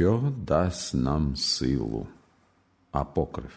Що дасть нам силу? Апокриф.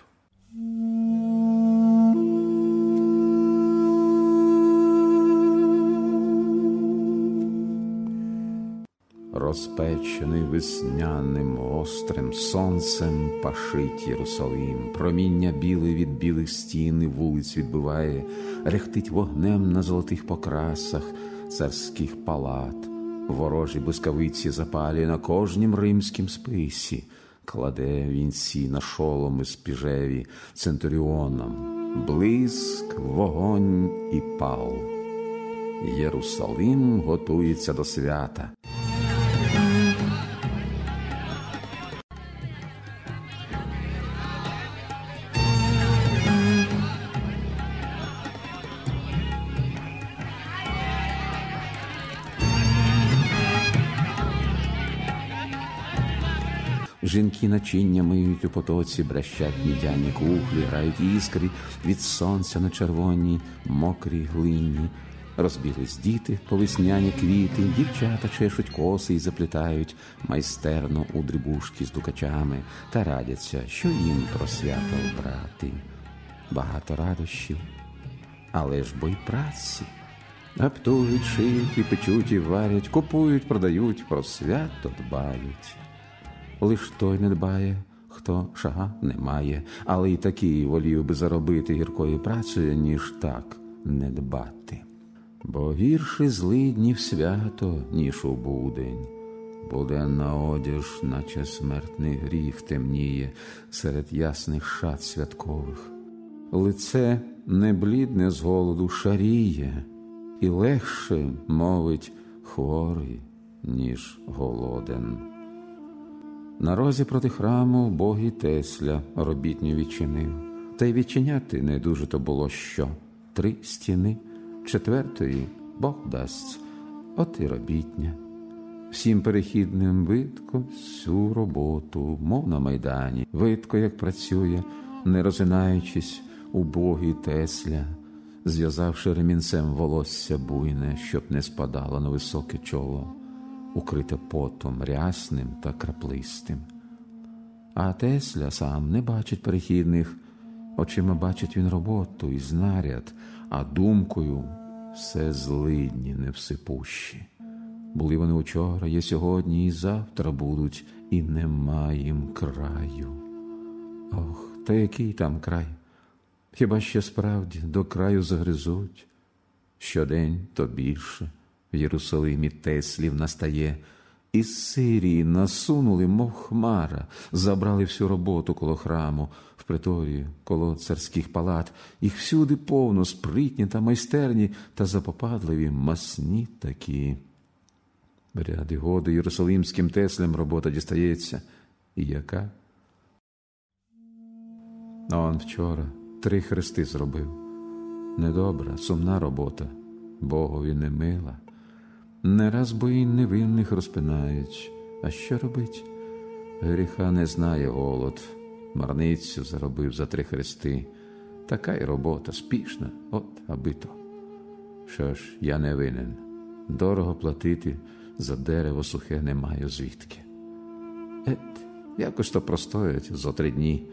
Розпечений весняним острим сонцем пашить Єрусалим, проміння біле від білих стін і вулиць відбиває, рехтить вогнем на золотих покрасах царських палат, ворожі блискавиці запалює на кожнім римськім списі, кладе вінці на шоломи спіжеві центуріонам, блиск, вогонь і пал. Єрусалим готується до свята. Жінки начиння миють у потоці, брещать мідяні кухлі, грають іскри від сонця на червоній, мокрій глині. Розбіглись діти, повесняні квіти, дівчата чешуть коси і заплітають майстерно у дрібушки з дукачами та радяться, що їм про свято брати. Багато радощів, але ж бо й праці. Гаптують, шиють і печуть, і варять, купують, продають, про свято дбають. Лиш той не дбає, хто шага не має, але й такий волів би заробити гіркою працею, ніж так не дбати. Бо гірше злидні в свято, ніж у будень. Буденна одяж, наче смертний гріх темніє серед ясних шат святкових. Лице не блідне з голоду шаріє, і легше мовить хворий, ніж голоден. На розі проти храму Бог і Тесля робітню відчинив, та й відчиняти не дуже то було що. Три стіни, четвертої Бог дасть, от і робітня. Всім перехідним видко всю роботу, мов на майдані, видко, як працює, не розинаючись у богі Тесля, зв'язавши ремінцем волосся буйне, щоб не спадало на високе чоло укрите потом рясним та краплистим. А Тесля сам не бачить перехідних, очима бачить він роботу і знаряд, а думкою все злидні невсипущі. Були вони учора, є сьогодні і завтра будуть, і нема їм краю. Ох, та який там край? Хіба ще справді до краю загризуть? Щодень то більше в Єрусалимі Теслів настає. Із Сирії насунули, мов хмара, забрали всю роботу коло храму, в приторію, коло царських палат, їх всюди повно, спритні та майстерні та запопадливі, масні такі. Ряди годи Єрусалимським Теслям робота дістається. І яка? А он вчора три хрести зробив. Недобра, сумна робота, Богові не мила. Не раз бо й невинних розпинають. А що робить? Гріха не знає голод, марницю заробив за три хрести. Така й робота спішна, от аби то. Що ж, я не винен. Дорого платити за дерево сухе не маю звідки. Ет, якось то простоять зо три дні,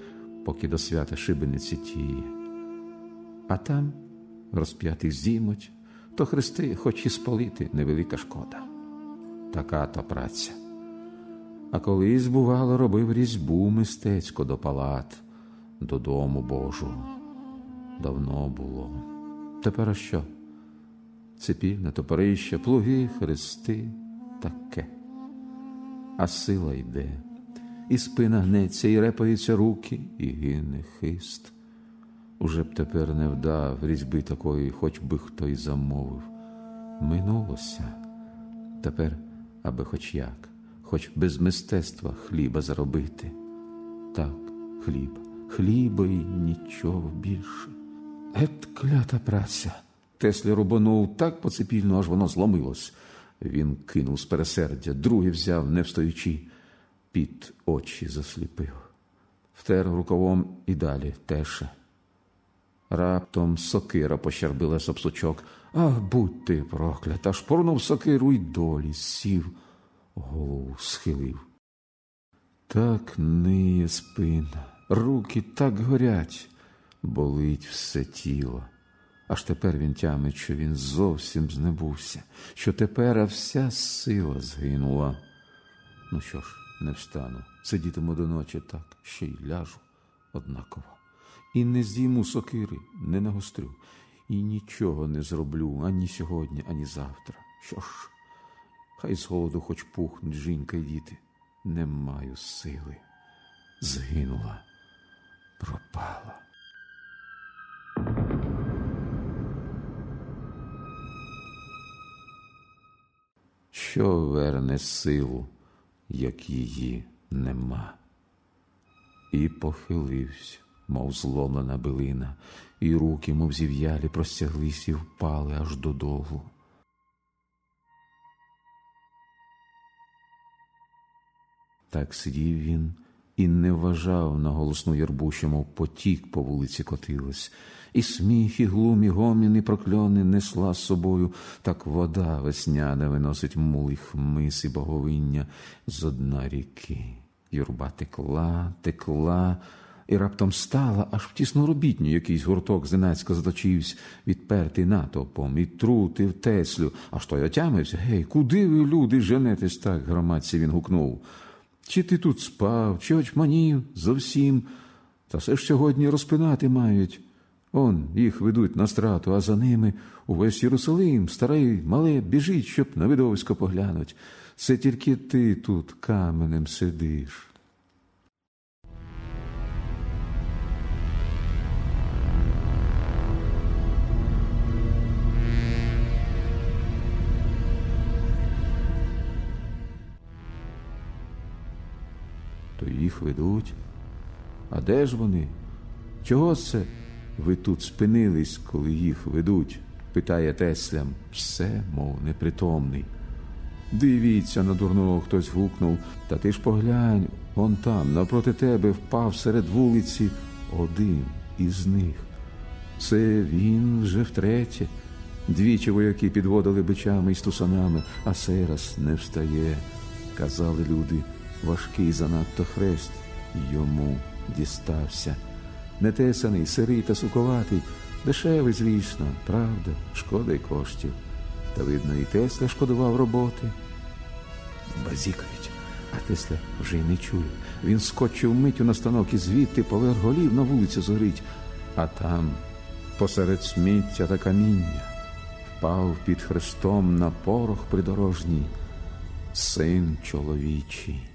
поки до свята шибениці тіє. А там розп'ятих здіймуть то хрести, хоч і спалити, невелика шкода. Така то праця. А колись, бувало, робив різьбу мистецько до палат, додому Божого. Давно було. Тепер а що? Цепільне топорище, плуги, хрести, таке. А сила йде, і спина гнеться, і репаються руки, і гине хист. Уже б тепер не вдав різьби такої, хоч би хто й замовив. Минулося тепер, аби хоч як, хоч без мистецтва хліба заробити. Так, хліб, хліба і нічого більше. Ет клята праця. Теслі рубанув так поцепільно, аж воно зломилось. Він кинув з пересердя, другий взяв, не встоючи, під очі засліпив. Втер рукавом і далі теше. Раптом сокира пощербила сопсучок. Ах, будь ти проклята, шпорнув сокиру й долі, сів, голову схилив. Так ниє спина, руки так горять, болить все тіло. Аж тепер він тямить, що він зовсім знебувся, що тепер вся сила згинула. Ну що ж, не встану, сидітиму до ночі так, ще й ляжу однаково. І не з'їму сокири, не нагострю, і нічого не зроблю ані сьогодні, ані завтра. Що ж, хай з голоду хоч пухнуть жінка й діти. Не маю сили. Згинула, пропала. Що верне силу, як її нема? І похилився, мов зломлена билина, і руки, мов зів'ялі, простяглись і впали аж додолу. Так сидів він і не вважав на голосну ярбу, що мов потік по вулиці котилась, і сміх, і глум, і гомін, і прокльони несла з собою, так вода весняна виносить мулих мис і боговиння з дна ріки. Юрба текла, текла. І раптом стала, аж в тісну робітню якийсь гурток зненацька заточився, відпертий натовпом, і трутив Теслю. Аж той отямився. Гей, куди ви, люди, женетесь так? громадці він гукнув. Чи ти тут спав, чи очманів зовсім, та все ж сьогодні розпинати мають. Он їх ведуть на страту, а за ними увесь Єрусалим, старий, мале, біжить, щоб на видовисько поглянуть. Це тільки ти тут каменем сидиш. Їх ведуть. А де ж вони? Чого це ви тут спинились, коли їх ведуть? питає Теслям. Все, мов непритомний. Дивіться, на дурного хтось гукнув, та ти ж поглянь, он там, напроти тебе, впав серед вулиці один із них. Це він вже втретє. Двічі вояки підводили бичами і стусанами, а сей раз не встає. Казали люди, важкий занадто хрест йому дістався. Нетесаний, сирий та суковатий, дешевий, звісно, правда, шкода й коштів. Та, видно, і Тесля шкодував роботи. Базікають, а Тесля вже й не чує. Він скочив миттю на станок і звідти поверх голів на вулицю зорить, а там, посеред сміття та каміння, впав під хрестом на порох придорожній, син чоловічий.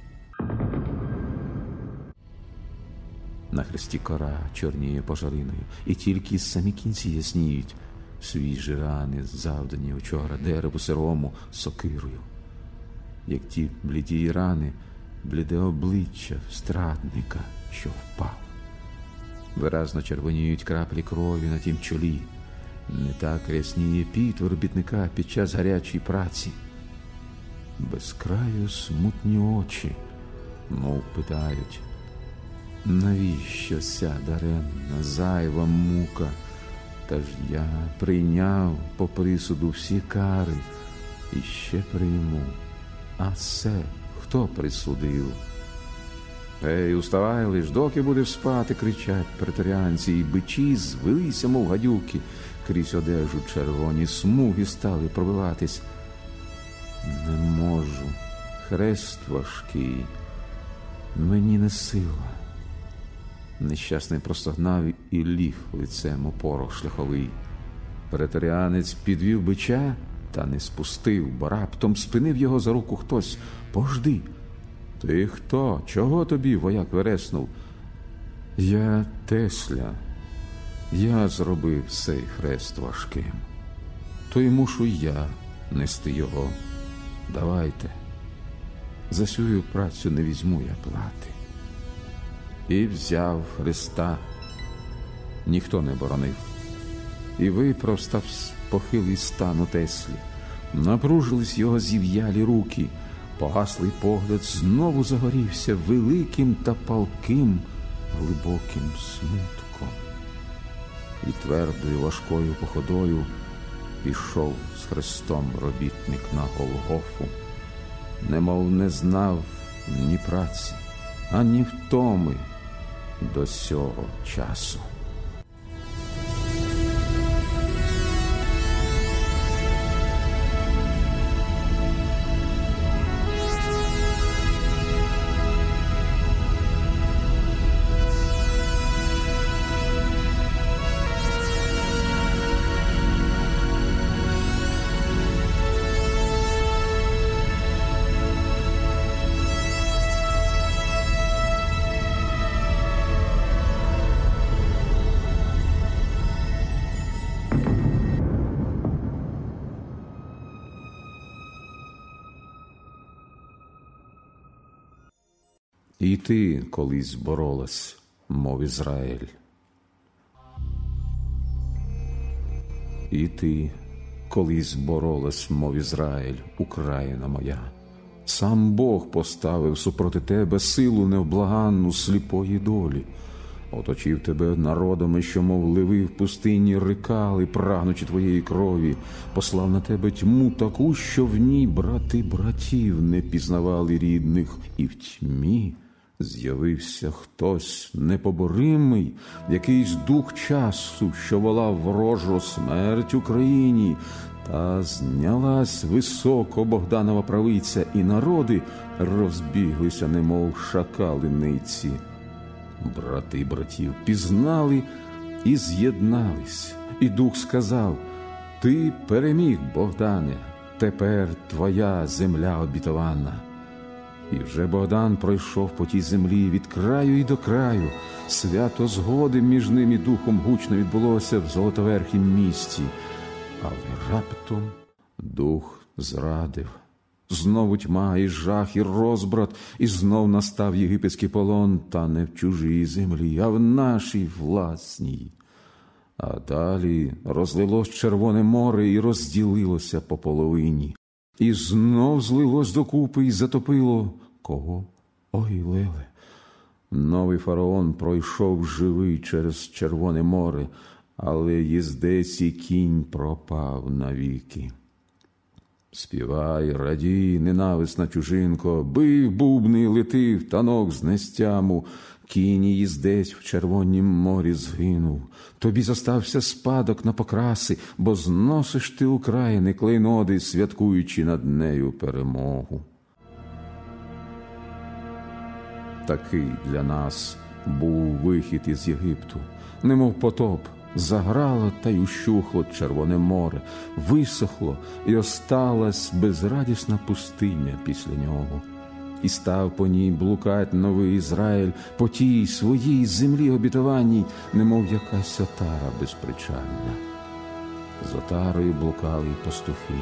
На хресті кора чорніє пожариною, і тільки самі кінці ясніють свіжі рани, завдані вчора дереву сирому сокирою. Як ті бліді рани, бліде обличчя страдника, що впав. Виразно червоніють краплі крові на тім чолі, не так рясніє піт робітника під час гарячої праці. Без краю смутні очі, мов питають, навіщо ся даремна, зайва мука? Та ж я прийняв по присуду всі кари і ще прийму. А це хто присудив? Ей, уставай лиш, доки будеш спати, кричать преторіанці, і бичі звелися, мов гадюки, крізь одежу червоні смуги стали пробиватись. Не можу, хрест важкий, мені не сила. Нещасний простогнав і ліг лицем у порох шляховий. Преторіанець підвів бича та не спустив, бо раптом спинив його за руку хтось. Пожди. Ти хто? Чого тобі вояк вереснув? Я Тесля. Я зробив цей хрест важким. То й мушу я нести його. Давайте. За свою працю не візьму я плати. І взяв Христа, ніхто не боронив, і випростав похилий стан у Теслі, напружились його зів'ялі руки, погаслий погляд знову загорівся великим та палким, глибоким смутком. І твердою важкою походою пішов з Христом робітник на Голгофу, немов не знав ні праці ані втоми до сього часу. І ти колись боролась, мов Ізраїль. І ти колись боролась, мов Ізраїль, Україна моя. Сам Бог поставив супроти тебе силу невблаганну сліпої долі, оточив тебе народами, що, мов ливи в пустині рикали, прагнучи твоєї крові, послав на тебе тьму таку, що в ній брати братів не пізнавали рідних, і в тьмі з'явився хтось непоборимий, якийсь дух часу, що волав ворожу смерть Україні, та знялась високо Богданова правиця, і народи розбіглися, немов шакалиниці. Брати братів пізнали і з'єднались, і дух сказав: Ти переміг, Богдане, тепер твоя земля обітована. І вже Богдан пройшов по тій землі від краю і до краю. Свято згоди між ним і духом гучно відбулося в Золотоверхім місті. Але раптом дух зрадив. Знову тьма, і жах, і розбрат, і знов настав єгипетський полон, та не в чужій землі, а в нашій власній. А далі розлилось Червоне море і розділилося по половині. І знов злилось докупи і затопило кого? Ой, Леле. Новий фараон пройшов живий через Червоне море, але їздець і кінь пропав навіки. Співай, радій, ненависна чужинко, бив бубни, летив танок з нестяму, кіні їздець в червонім морі згинув. Тобі зостався спадок на покраси, бо зносиш ти України клейноди, святкуючи над нею перемогу. Такий для нас був вихід із Єгипту, немов потоп. Заграло та й ущухло Червоне море, висохло і осталась безрадісна пустиня після нього. І став по ній блукать новий Ізраїль по тій своїй землі обітованій, немов якась отара безпричальна. З отарою блукали пастухи,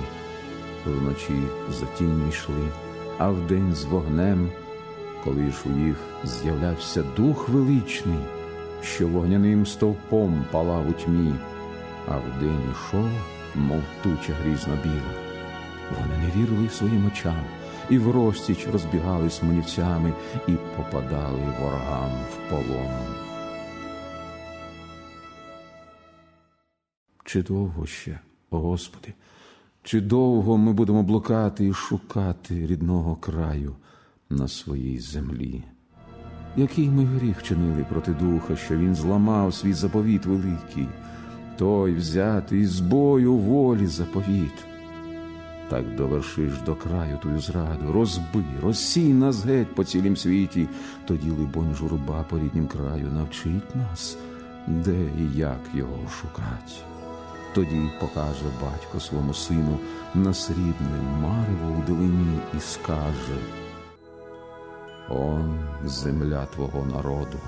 вночі за тінню йшли, а вдень з вогнем, коли ж у їх з'являвся дух величний що вогняним стовпом палав у тьмі, а вдень ішов, мов туча грізно біла. Вони не вірили своїм очам і в розтіч розбігались манівцями і попадали ворогам в полон. Чи довго ще, о Господи, чи довго ми будемо блукати і шукати рідного краю на своїй землі? Який ми гріх чинили проти духа, що він зламав свій заповіт великий, той взятий з бою волі заповіт. Так довершиш до краю тую зраду, розби, розсій нас геть по цілім світі, тоді, либонь, журба по ріднім краю навчить нас, де і як його шукать. Тоді покаже батько своєму сину на срібне марево у долині і скаже. Он земля твого народу,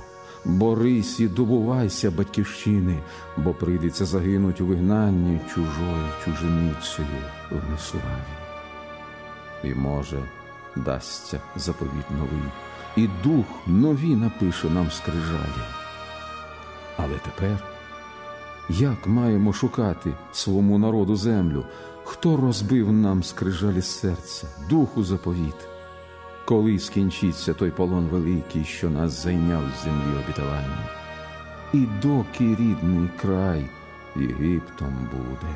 борись і добувайся, батьківщини, бо прийдеться загинуть у вигнанні чужою чужиницею в неславі. І, може, дасться заповіт новий, і дух нові напише нам скрижалі. Але тепер як маємо шукати свому народу землю, хто розбив нам скрижалі серця, духу заповіт? Коли скінчиться той полон великий, що нас зайняв з землі обітування, і доки рідний край Єгиптом буде,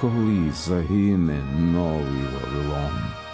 коли загине новий Вавилон.